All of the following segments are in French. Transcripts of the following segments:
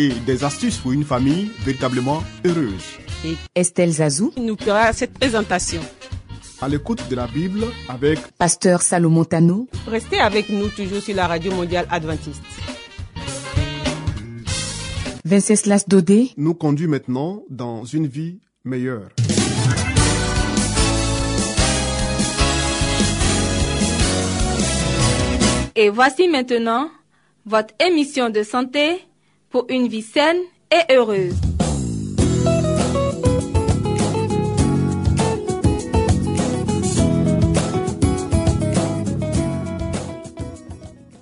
et des astuces pour une famille véritablement heureuse. Estelle Zazou, nous fera cette présentation. À l'écoute de la Bible avec Pasteur Salomon Tano, Restez avec nous toujours sur la radio mondiale adventiste. Venceslas Dodé, nous conduit maintenant dans une vie meilleure. Et voici maintenant votre émission de santé pour une vie saine et heureuse.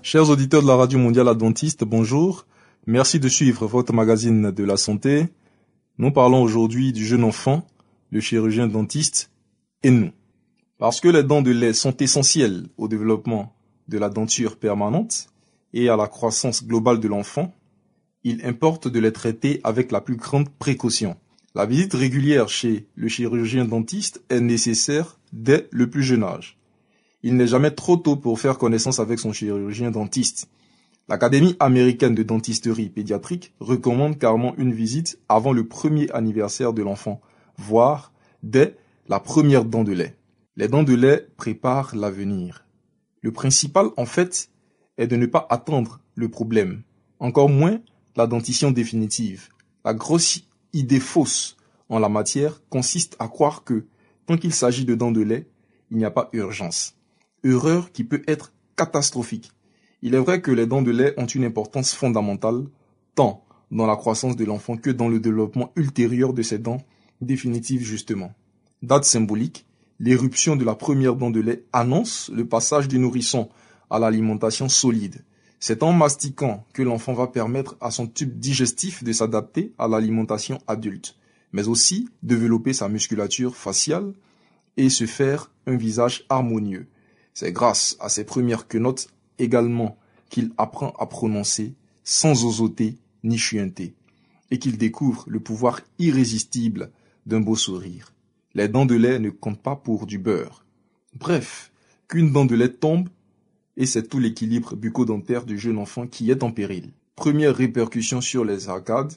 Chers auditeurs de la Radio Mondiale Adventiste, bonjour. Merci de suivre votre magazine de la santé. Nous parlons aujourd'hui du jeune enfant, le chirurgien dentiste et nous. Parce que les dents de lait sont essentielles au développement de la denture permanente et à la croissance globale de l'enfant, il importe de les traiter avec la plus grande précaution. La visite régulière chez le chirurgien dentiste est nécessaire dès le plus jeune âge. Il n'est jamais trop tôt pour faire connaissance avec son chirurgien dentiste. L'Académie américaine de dentisterie pédiatrique recommande carrément une visite avant le premier anniversaire de l'enfant, voire dès la première dent de lait. Les dents de lait préparent l'avenir. Le principal, en fait, est de ne pas attendre le problème, encore moins la dentition définitive. La grosse idée fausse en la matière consiste à croire que, tant qu'il s'agit de dents de lait, il n'y a pas urgence. Erreur qui peut être catastrophique. Il est vrai que les dents de lait ont une importance fondamentale, tant dans la croissance de l'enfant que dans le développement ultérieur de ses dents définitives justement. Date symbolique, l'éruption de la première dent de lait annonce le passage du nourrisson à l'alimentation solide. C'est en mastiquant que l'enfant va permettre à son tube digestif de s'adapter à l'alimentation adulte, mais aussi développer sa musculature faciale et se faire un visage harmonieux. C'est grâce à ces premières quenottes également qu'il apprend à prononcer sans osoter ni chuinter, et qu'il découvre le pouvoir irrésistible d'un beau sourire. Les dents de lait ne comptent pas pour du beurre. Bref, qu'une dent de lait tombe, et c'est tout l'équilibre bucco-dentaire du jeune enfant qui est en péril. Première répercussion sur les arcades,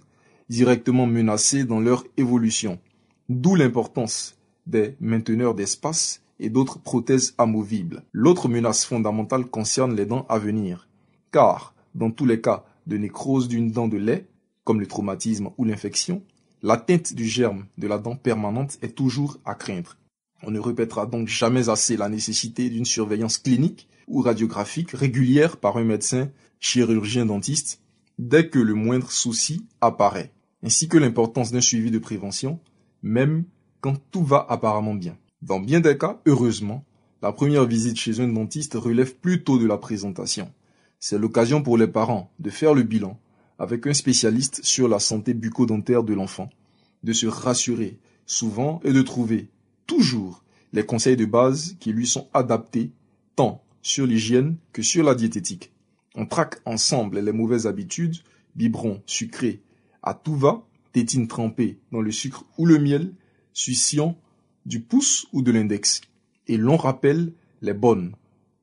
directement menacées dans leur évolution. D'où l'importance des mainteneurs d'espace et d'autres prothèses amovibles. L'autre menace fondamentale concerne les dents à venir. Car, dans tous les cas de nécrose d'une dent de lait, comme le traumatisme ou l'infection, l'atteinte du germe de la dent permanente est toujours à craindre. On ne répétera donc jamais assez la nécessité d'une surveillance clinique ou radiographique régulière par un médecin chirurgien dentiste dès que le moindre souci apparaît, ainsi que l'importance d'un suivi de prévention, même quand tout va apparemment bien. Dans bien des cas, heureusement, la première visite chez un dentiste relève plutôt de la présentation. C'est l'occasion pour les parents de faire le bilan avec un spécialiste sur la santé bucco-dentaire de l'enfant, de se rassurer souvent et de trouver toujours les conseils de base qui lui sont adaptés tant sur l'hygiène que sur la diététique. On traque ensemble les mauvaises habitudes, biberons sucrés à tout va, tétine trempée dans le sucre ou le miel, succion du pouce ou de l'index. Et l'on rappelle les bonnes.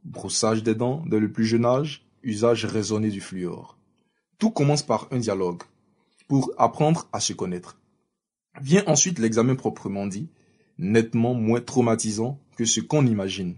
Brossage des dents dès le plus jeune âge, usage raisonné du fluor. Tout commence par un dialogue, pour apprendre à se connaître. Vient ensuite l'examen proprement dit, nettement moins traumatisant que ce qu'on imagine.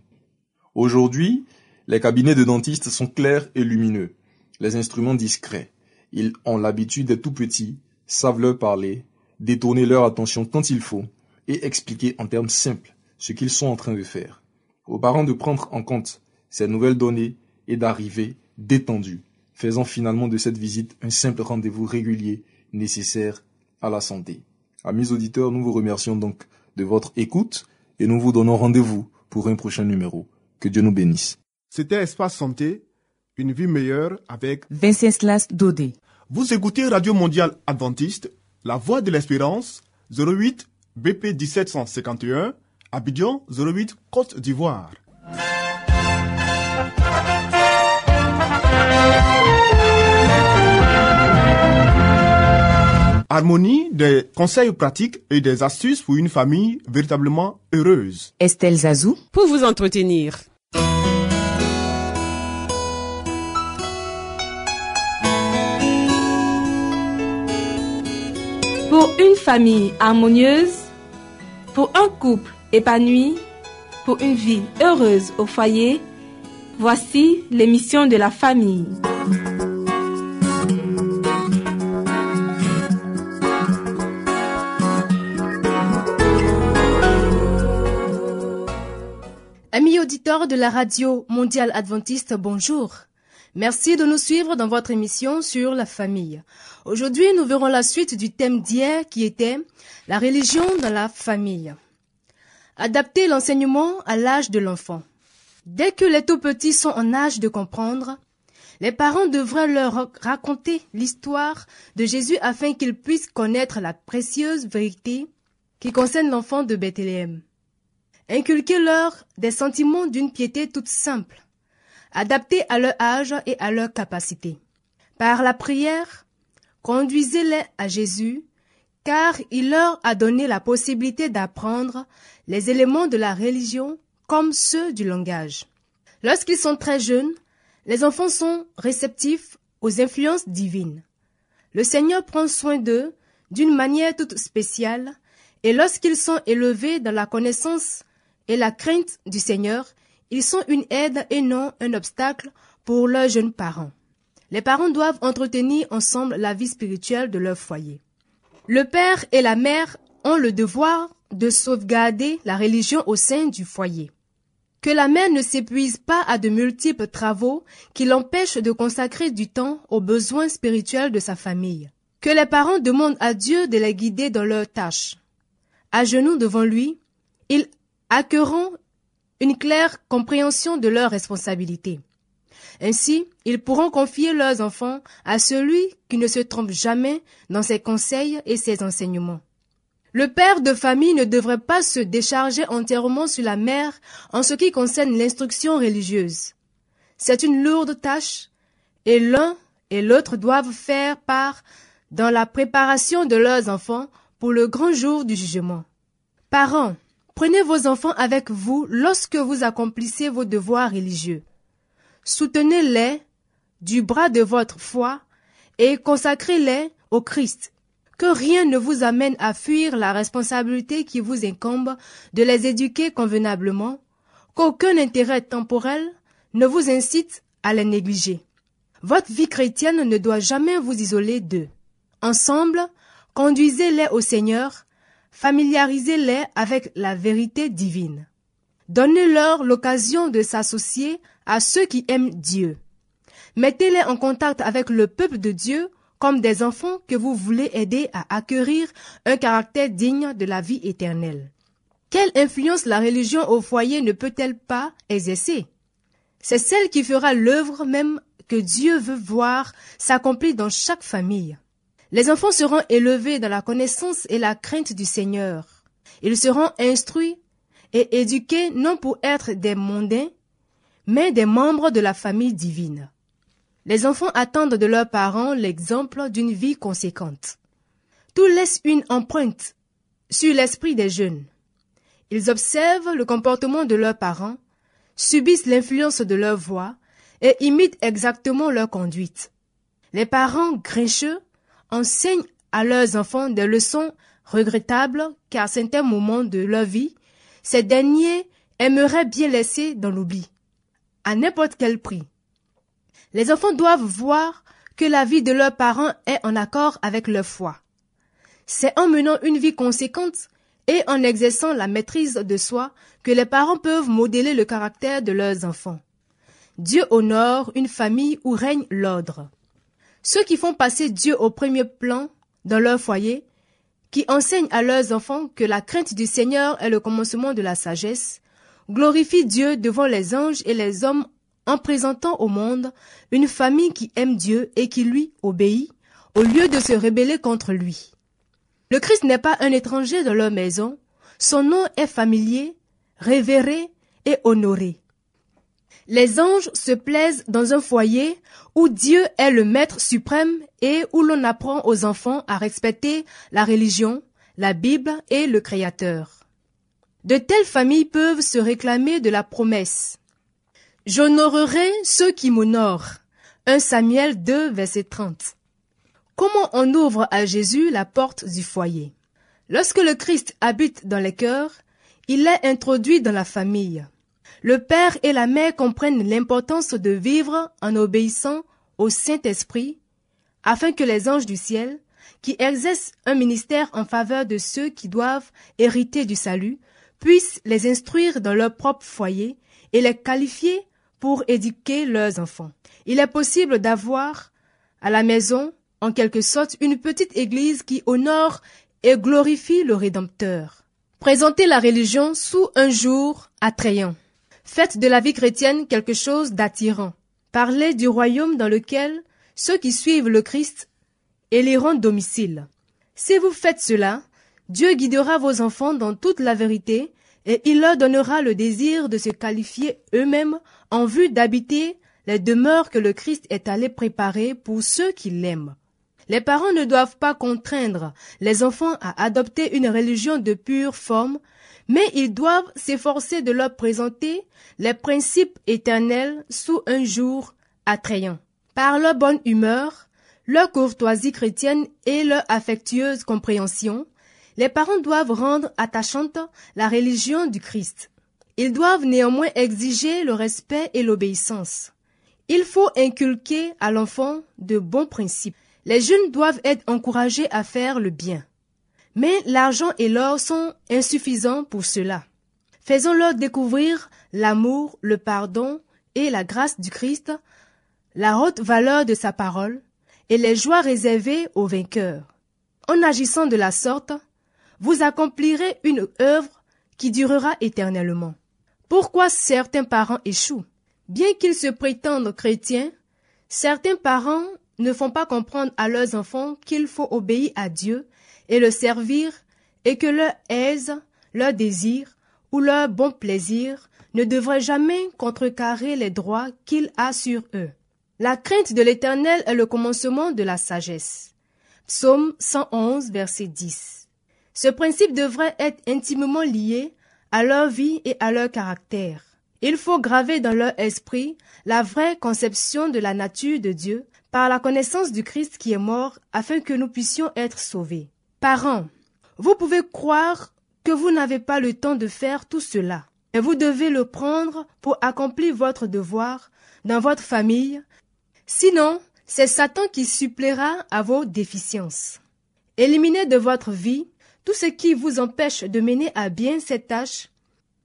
Aujourd'hui, les cabinets de dentistes sont clairs et lumineux, les instruments discrets. Ils ont l'habitude des tout petits, savent leur parler, détourner leur attention quand il faut, et expliquer en termes simples ce qu'ils sont en train de faire. Aux parents de prendre en compte ces nouvelles données et d'arriver détendus, faisant finalement de cette visite un simple rendez-vous régulier nécessaire à la santé. Amis auditeurs, nous vous remercions donc de votre écoute et nous vous donnons rendez-vous pour un prochain numéro. Que Dieu nous bénisse. C'était Espace Santé, une vie meilleure avec... Venceslas Dodé. Vous écoutez Radio Mondiale Adventiste La Voix de l'Espérance, 08 BP 1751, Abidjan 08 Côte d'Ivoire. Harmonie, des conseils pratiques et des astuces pour une famille véritablement heureuse. Estelle Zazou, Pour vous entretenir. Pour une famille harmonieuse, pour un couple épanoui, pour une vie heureuse au foyer, voici l'émission de la famille. Amis auditeurs de la radio mondiale adventiste, bonjour. Merci de nous suivre dans votre émission sur la famille. Aujourd'hui, nous verrons la suite du thème d'hier qui était la religion dans la famille. Adapter l'enseignement à l'âge de l'enfant. Dès que les tout petits sont en âge de comprendre, les parents devraient leur raconter l'histoire de Jésus afin qu'ils puissent connaître la précieuse vérité qui concerne l'enfant de Bethléem. Inculquez-leur des sentiments d'une piété toute simple, adaptés à leur âge et à leur capacité. Par la prière, conduisez-les à Jésus, car il leur a donné la possibilité d'apprendre les éléments de la religion comme ceux du langage. Lorsqu'ils sont très jeunes, les enfants sont réceptifs aux influences divines. Le Seigneur prend soin d'eux d'une manière toute spéciale, et lorsqu'ils sont élevés dans la connaissance et la crainte du Seigneur, ils sont une aide et non un obstacle pour leurs jeunes parents. Les parents doivent entretenir ensemble la vie spirituelle de leur foyer. Le père et la mère ont le devoir de sauvegarder la religion au sein du foyer. Que la mère ne s'épuise pas à de multiples travaux qui l'empêchent de consacrer du temps aux besoins spirituels de sa famille. Que les parents demandent à Dieu de les guider dans leurs tâches. À genoux devant lui, ils acquerront une claire compréhension de leurs responsabilités. Ainsi, ils pourront confier leurs enfants à celui qui ne se trompe jamais dans ses conseils et ses enseignements. Le père de famille ne devrait pas se décharger entièrement sur la mère en ce qui concerne l'instruction religieuse. C'est une lourde tâche et l'un et l'autre doivent faire part dans la préparation de leurs enfants pour le grand jour du jugement. Parents, prenez vos enfants avec vous lorsque vous accomplissez vos devoirs religieux. Soutenez-les du bras de votre foi et consacrez-les au Christ. Que rien ne vous amène à fuir la responsabilité qui vous incombe de les éduquer convenablement, qu'aucun intérêt temporel ne vous incite à les négliger. Votre vie chrétienne ne doit jamais vous isoler d'eux. Ensemble, conduisez-les au Seigneur, familiarisez-les avec la vérité divine. Donnez-leur l'occasion de s'associer à ceux qui aiment Dieu. Mettez-les en contact avec le peuple de Dieu comme des enfants que vous voulez aider à acquérir un caractère digne de la vie éternelle. Quelle influence la religion au foyer ne peut-elle pas exercer? C'est celle qui fera l'œuvre même que Dieu veut voir s'accomplir dans chaque famille. Les enfants seront élevés dans la connaissance et la crainte du Seigneur. Ils seront instruits et éduqués non pour être des mondains, mais des membres de la famille divine. Les enfants attendent de leurs parents l'exemple d'une vie conséquente. Tout laisse une empreinte sur l'esprit des jeunes. Ils observent le comportement de leurs parents, subissent l'influence de leur voix et imitent exactement leur conduite. Les parents grincheux enseignent à leurs enfants des leçons regrettables car à certains moments de leur vie, ces derniers aimeraient bien laisser dans l'oubli, à n'importe quel prix. Les enfants doivent voir que la vie de leurs parents est en accord avec leur foi. C'est en menant une vie conséquente et en exerçant la maîtrise de soi que les parents peuvent modeler le caractère de leurs enfants. Dieu honore une famille où règne l'ordre. Ceux qui font passer Dieu au premier plan dans leur foyer, qui enseignent à leurs enfants que la crainte du Seigneur est le commencement de la sagesse, glorifient Dieu devant les anges et les hommes en présentant au monde une famille qui aime Dieu et qui lui obéit, au lieu de se rebeller contre lui. Le Christ n'est pas un étranger dans leur maison. Son nom est familier, révéré et honoré. Les anges se plaisent dans un foyer où Dieu est le maître suprême et où l'on apprend aux enfants à respecter la religion, la Bible et le Créateur. De telles familles peuvent se réclamer de la promesse. J'honorerai ceux qui m'honorent. 1 Samuel 2, verset 30. Comment on ouvre à Jésus la porte du foyer? Lorsque le Christ habite dans les cœurs, il est introduit dans la famille. Le père et la mère comprennent l'importance de vivre en obéissant au Saint-Esprit, afin que les anges du ciel, qui exercent un ministère en faveur de ceux qui doivent hériter du salut, puissent les instruire dans leur propre foyer et les qualifier pour éduquer leurs enfants. Il est possible d'avoir à la maison en quelque sorte une petite église qui honore et glorifie le Rédempteur. Présentez la religion sous un jour attrayant. Faites de la vie chrétienne quelque chose d'attirant. Parlez du royaume dans lequel ceux qui suivent le Christ éliront domicile. Si vous faites cela, Dieu guidera vos enfants dans toute la vérité et il leur donnera le désir de se qualifier eux-mêmes en vue d'habiter les demeures que le Christ est allé préparer pour ceux qui l'aiment. Les parents ne doivent pas contraindre les enfants à adopter une religion de pure forme, mais ils doivent s'efforcer de leur présenter les principes éternels sous un jour attrayant. Par leur bonne humeur, leur courtoisie chrétienne et leur affectueuse compréhension, les parents doivent rendre attachante la religion du Christ. Ils doivent néanmoins exiger le respect et l'obéissance. Il faut inculquer à l'enfant de bons principes. Les jeunes doivent être encouragés à faire le bien. Mais l'argent et l'or sont insuffisants pour cela. Faisons-leur découvrir l'amour, le pardon et la grâce du Christ, la haute valeur de sa parole et les joies réservées aux vainqueurs. En agissant de la sorte, vous accomplirez une œuvre qui durera éternellement. Pourquoi certains parents échouent? Bien qu'ils se prétendent chrétiens, certains parents ne font pas comprendre à leurs enfants qu'il faut obéir à Dieu et le servir et que leur aise, leur désir ou leur bon plaisir ne devrait jamais contrecarrer les droits qu'il a sur eux. La crainte de l'Éternel est le commencement de la sagesse. Psaume 111, verset 10. Ce principe devrait être intimement lié à leur vie et à leur caractère. Il faut graver dans leur esprit la vraie conception de la nature de Dieu par la connaissance du Christ qui est mort afin que nous puissions être sauvés. Parents, vous pouvez croire que vous n'avez pas le temps de faire tout cela, et vous devez le prendre pour accomplir votre devoir dans votre famille. Sinon, c'est Satan qui suppléera à vos déficiences. Éliminez de votre vie tout ce qui vous empêche de mener à bien cette tâche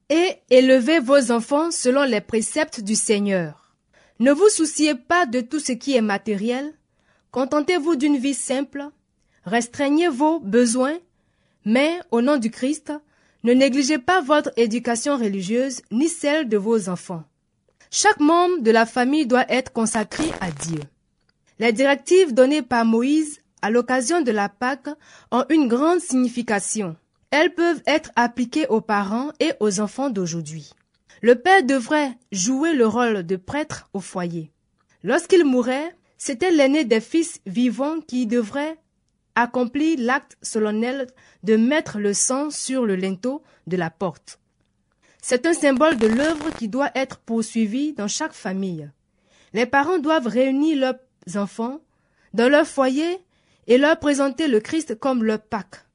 et élevez vos enfants selon les préceptes du Seigneur. Ne vous souciez pas de tout ce qui est matériel, contentez-vous d'une vie simple, restreignez vos besoins, mais au nom du Christ, ne négligez pas votre éducation religieuse ni celle de vos enfants. Chaque membre de la famille doit être consacré à Dieu. Les directives données par Moïse à l'occasion de la Pâque ont une grande signification. Elles peuvent être appliquées aux parents et aux enfants d'aujourd'hui. Le père devrait jouer le rôle de prêtre au foyer. Lorsqu'il mourait, c'était l'aîné des fils vivants qui devrait accomplir l'acte solennel de mettre le sang sur le linteau de la porte. C'est un symbole de l'œuvre qui doit être poursuivie dans chaque famille. Les parents doivent réunir leurs enfants dans leur foyer et leur présenter le Christ comme leur Pâque.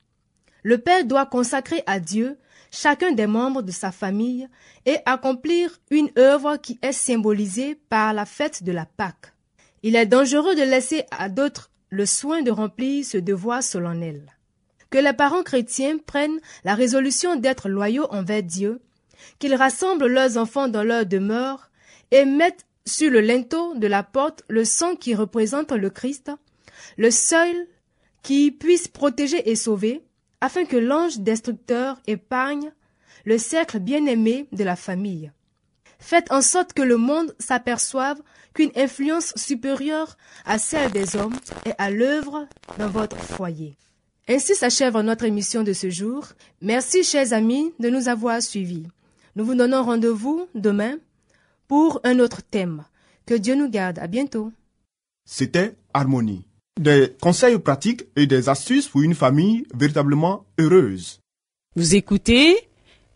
Le Père doit consacrer à Dieu chacun des membres de sa famille et accomplir une œuvre qui est symbolisée par la fête de la Pâque. Il est dangereux de laisser à d'autres le soin de remplir ce devoir solennel. Que les parents chrétiens prennent la résolution d'être loyaux envers Dieu, qu'ils rassemblent leurs enfants dans leur demeure et mettent sur le linteau de la porte le sang qui représente le Christ, le seul qui puisse protéger et sauver, afin que l'ange destructeur épargne le cercle bien-aimé de la famille. Faites en sorte que le monde s'aperçoive qu'une influence supérieure à celle des hommes est à l'œuvre dans votre foyer. Ainsi s'achève notre émission de ce jour. Merci, chers amis, de nous avoir suivis. Nous vous donnons rendez-vous demain pour un autre thème. Que Dieu nous garde. À bientôt. C'était Harmonie. Des conseils pratiques et des astuces pour une famille véritablement heureuse. Vous écoutez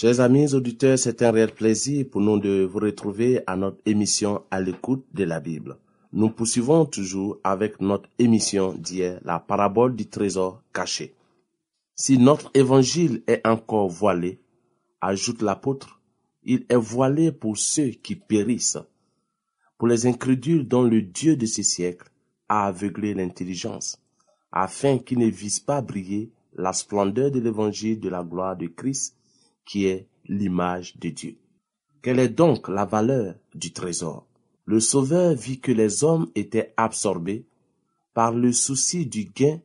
Chers amis auditeurs, c'est un réel plaisir pour nous de vous retrouver à notre émission à l'écoute de la Bible. Nous poursuivons toujours avec notre émission d'hier, la parabole du trésor caché. Si notre évangile est encore voilé, ajoute l'apôtre, il est voilé pour ceux qui périssent, pour les incrédules dont le Dieu de ces siècles a aveuglé l'intelligence, afin qu'ils ne visent pas briller la splendeur de l'évangile de la gloire de Christ, qui est l'image de Dieu. Quelle est donc la valeur du trésor? Le Sauveur vit que les hommes étaient absorbés par le souci du gain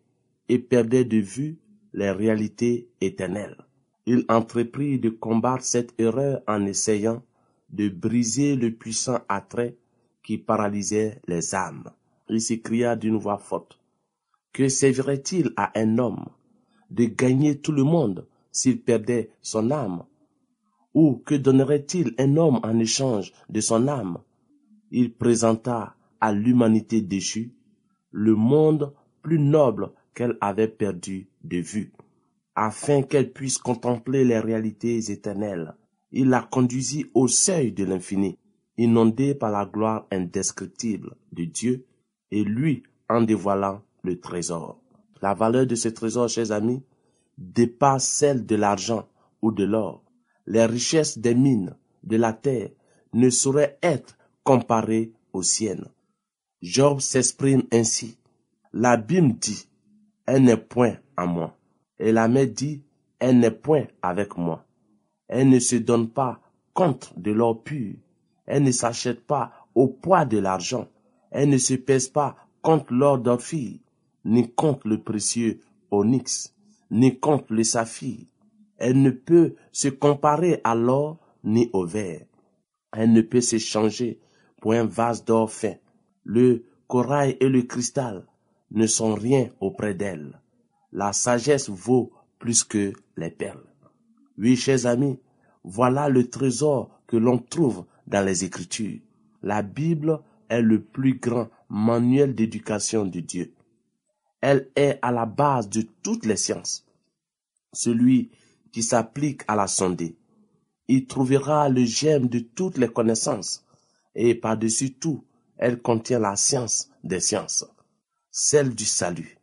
et perdaient de vue les réalités éternelles. Il entreprit de combattre cette erreur en essayant de briser le puissant attrait qui paralysait les âmes. Il s'écria d'une voix forte. Que servirait-il à un homme de gagner tout le monde s'il perdait son âme? Ou que donnerait-il un homme en échange de son âme? Il présenta à l'humanité déchue le monde plus noble qu'elle avait perdu de vue, afin qu'elle puisse contempler les réalités éternelles. Il la conduisit au seuil de l'infini, inondée par la gloire indescriptible de Dieu, et lui en dévoilant le trésor. La valeur de ce trésor, chers amis, dépasse celle de l'argent ou de l'or. Les richesses des mines, de la terre, ne sauraient être comparées aux siennes. Job s'exprime ainsi. L'abîme dit, elle n'est point à moi. Et la mer dit, elle n'est point avec moi. Elle ne se donne pas compte de l'or pur. Elle ne s'achète pas au poids de l'argent. Elle ne se pèse pas contre l'or d'Ophir, ni contre le précieux onyx ni contre le saphir. Elle ne peut se comparer à l'or ni au verre. Elle ne peut s'échanger pour un vase d'or fin. Le corail et le cristal ne sont rien auprès d'elle. La sagesse vaut plus que les perles. Oui, chers amis, voilà le trésor que l'on trouve dans les Écritures. La Bible est le plus grand manuel d'éducation de Dieu. Elle est à la base de toutes les sciences. Celui qui s'applique à la sonder, il trouvera le germe de toutes les connaissances, et par-dessus tout, elle contient la science des sciences, celle du salut.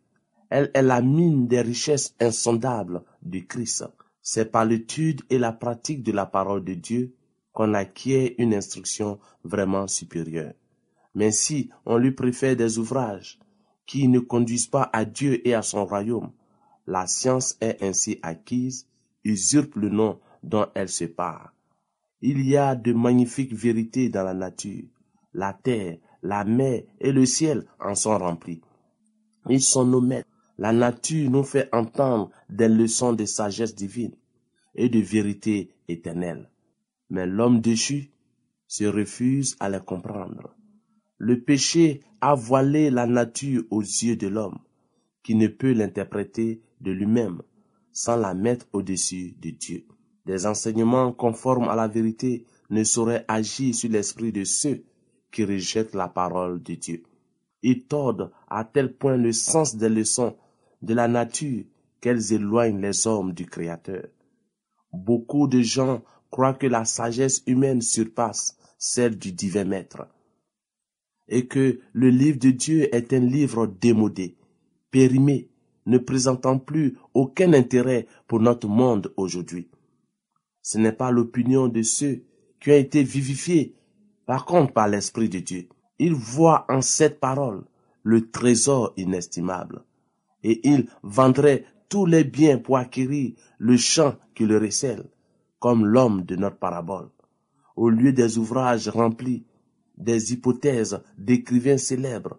Elle est la mine des richesses insondables du Christ. C'est par l'étude et la pratique de la parole de Dieu qu'on acquiert une instruction vraiment supérieure. Mais si on lui préfère des ouvrages qui ne conduisent pas à Dieu et à son royaume, la science est ainsi acquise, usurpe le nom dont elle se part. Il y a de magnifiques vérités dans la nature. La terre, la mer et le ciel en sont remplis. Ils sont nos maîtres. La nature nous fait entendre des leçons de sagesse divine et de vérité éternelle. Mais l'homme déchu se refuse à les comprendre. Le péché a voilé la nature aux yeux de l'homme, qui ne peut l'interpréter de lui-même sans la mettre au-dessus de Dieu. Des enseignements conformes à la vérité ne sauraient agir sur l'esprit de ceux qui rejettent la parole de Dieu. Ils tordent à tel point le sens des leçons de la nature qu'elles éloignent les hommes du Créateur. Beaucoup de gens croient que la sagesse humaine surpasse celle du divin maître et que le livre de Dieu est un livre démodé, périmé, ne présentant plus aucun intérêt pour notre monde aujourd'hui. Ce n'est pas l'opinion de ceux qui ont été vivifiés, par contre par l'Esprit de Dieu. Ils voient en cette parole le trésor inestimable, et ils vendraient tous les biens pour acquérir le champ qui le recèle, comme l'homme de notre parabole. Au lieu des ouvrages remplis des hypothèses d'écrivains célèbres,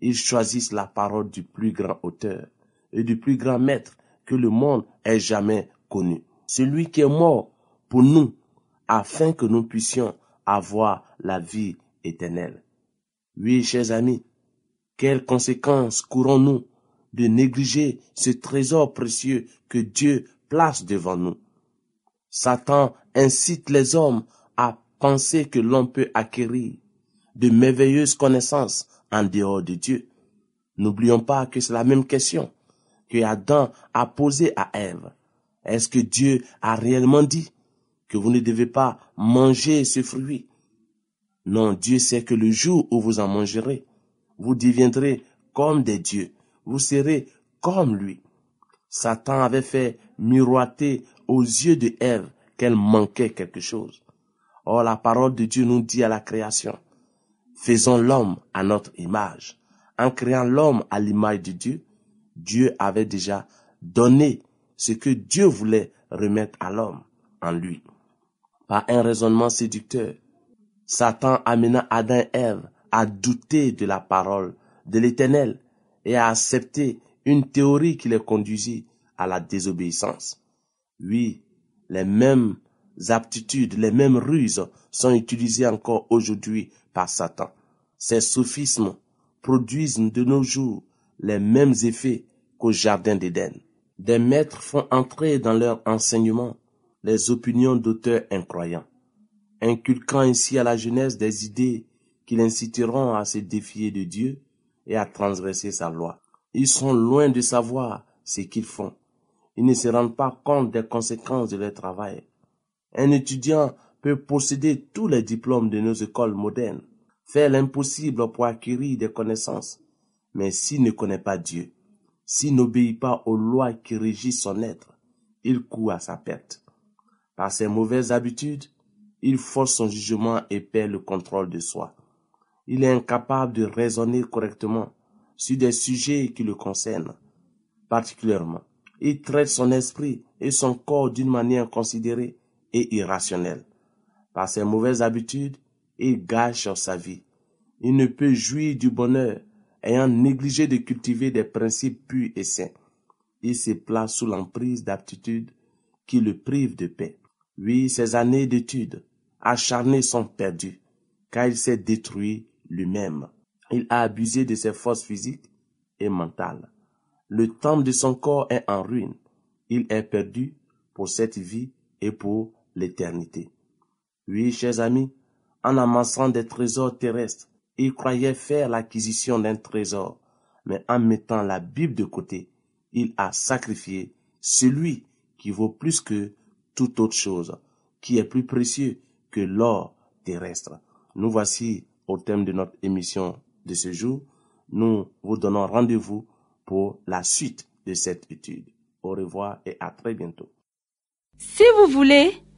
ils choisissent la parole du plus grand auteur et du plus grand maître que le monde ait jamais connu. Celui qui est mort pour nous, afin que nous puissions avoir la vie éternelle. Oui, chers amis, quelles conséquences courons-nous de négliger ce trésor précieux que Dieu place devant nous? Satan incite les hommes à penser que l'on peut acquérir de merveilleuses connaissances en dehors de Dieu. N'oublions pas que c'est la même question que Adam a posée à Ève. Est-ce que Dieu a réellement dit que vous ne devez pas manger ce fruit? Non, Dieu sait que le jour où vous en mangerez, vous deviendrez comme des dieux, vous serez comme lui. Satan avait fait miroiter aux yeux de Ève qu'elle manquait quelque chose. Or, la parole de Dieu nous dit à la création, faisons l'homme à notre image. En créant l'homme à l'image de Dieu, Dieu avait déjà donné ce que Dieu voulait remettre à l'homme en lui. Par un raisonnement séducteur, Satan amena Adam et Ève à douter de la parole de l'Éternel et à accepter une théorie qui les conduisit à la désobéissance. Oui, les mêmes aptitudes, les mêmes ruses sont utilisées encore aujourd'hui par Satan. Ces sophismes produisent de nos jours les mêmes effets qu'au jardin d'Éden. Des maîtres font entrer dans leur enseignement les opinions d'auteurs incroyants, inculquant ainsi à la jeunesse des idées qui l'inciteront à se défier de Dieu et à transgresser sa loi. Ils sont loin de savoir ce qu'ils font. Ils ne se rendent pas compte des conséquences de leur travail. Un étudiant peut posséder tous les diplômes de nos écoles modernes, faire l'impossible pour acquérir des connaissances, mais s'il ne connaît pas Dieu, s'il n'obéit pas aux lois qui régissent son être, il court à sa perte. Par ses mauvaises habitudes, il force son jugement et perd le contrôle de soi. Il est incapable de raisonner correctement sur des sujets qui le concernent. Particulièrement, il traite son esprit et son corps d'une manière considérée et irrationnelle. Par ses mauvaises habitudes, il gâche sa vie. Il ne peut jouir du bonheur ayant négligé de cultiver des principes purs et sains. Il se place sous l'emprise d'aptitudes qui le privent de paix. Oui, ses années d'études acharnées sont perdues, car il s'est détruit lui-même. Il a abusé de ses forces physiques et mentales. Le temple de son corps est en ruine. Il est perdu pour cette vie et pour l'éternité. Oui, chers amis, en amassant des trésors terrestres, il croyait faire l'acquisition d'un trésor, mais en mettant la Bible de côté, il a sacrifié celui qui vaut plus que toute autre chose, qui est plus précieux que l'or terrestre. Nous voici au thème de notre émission de ce jour. Nous vous donnons rendez-vous pour la suite de cette étude. Au revoir et à très bientôt. Si vous voulez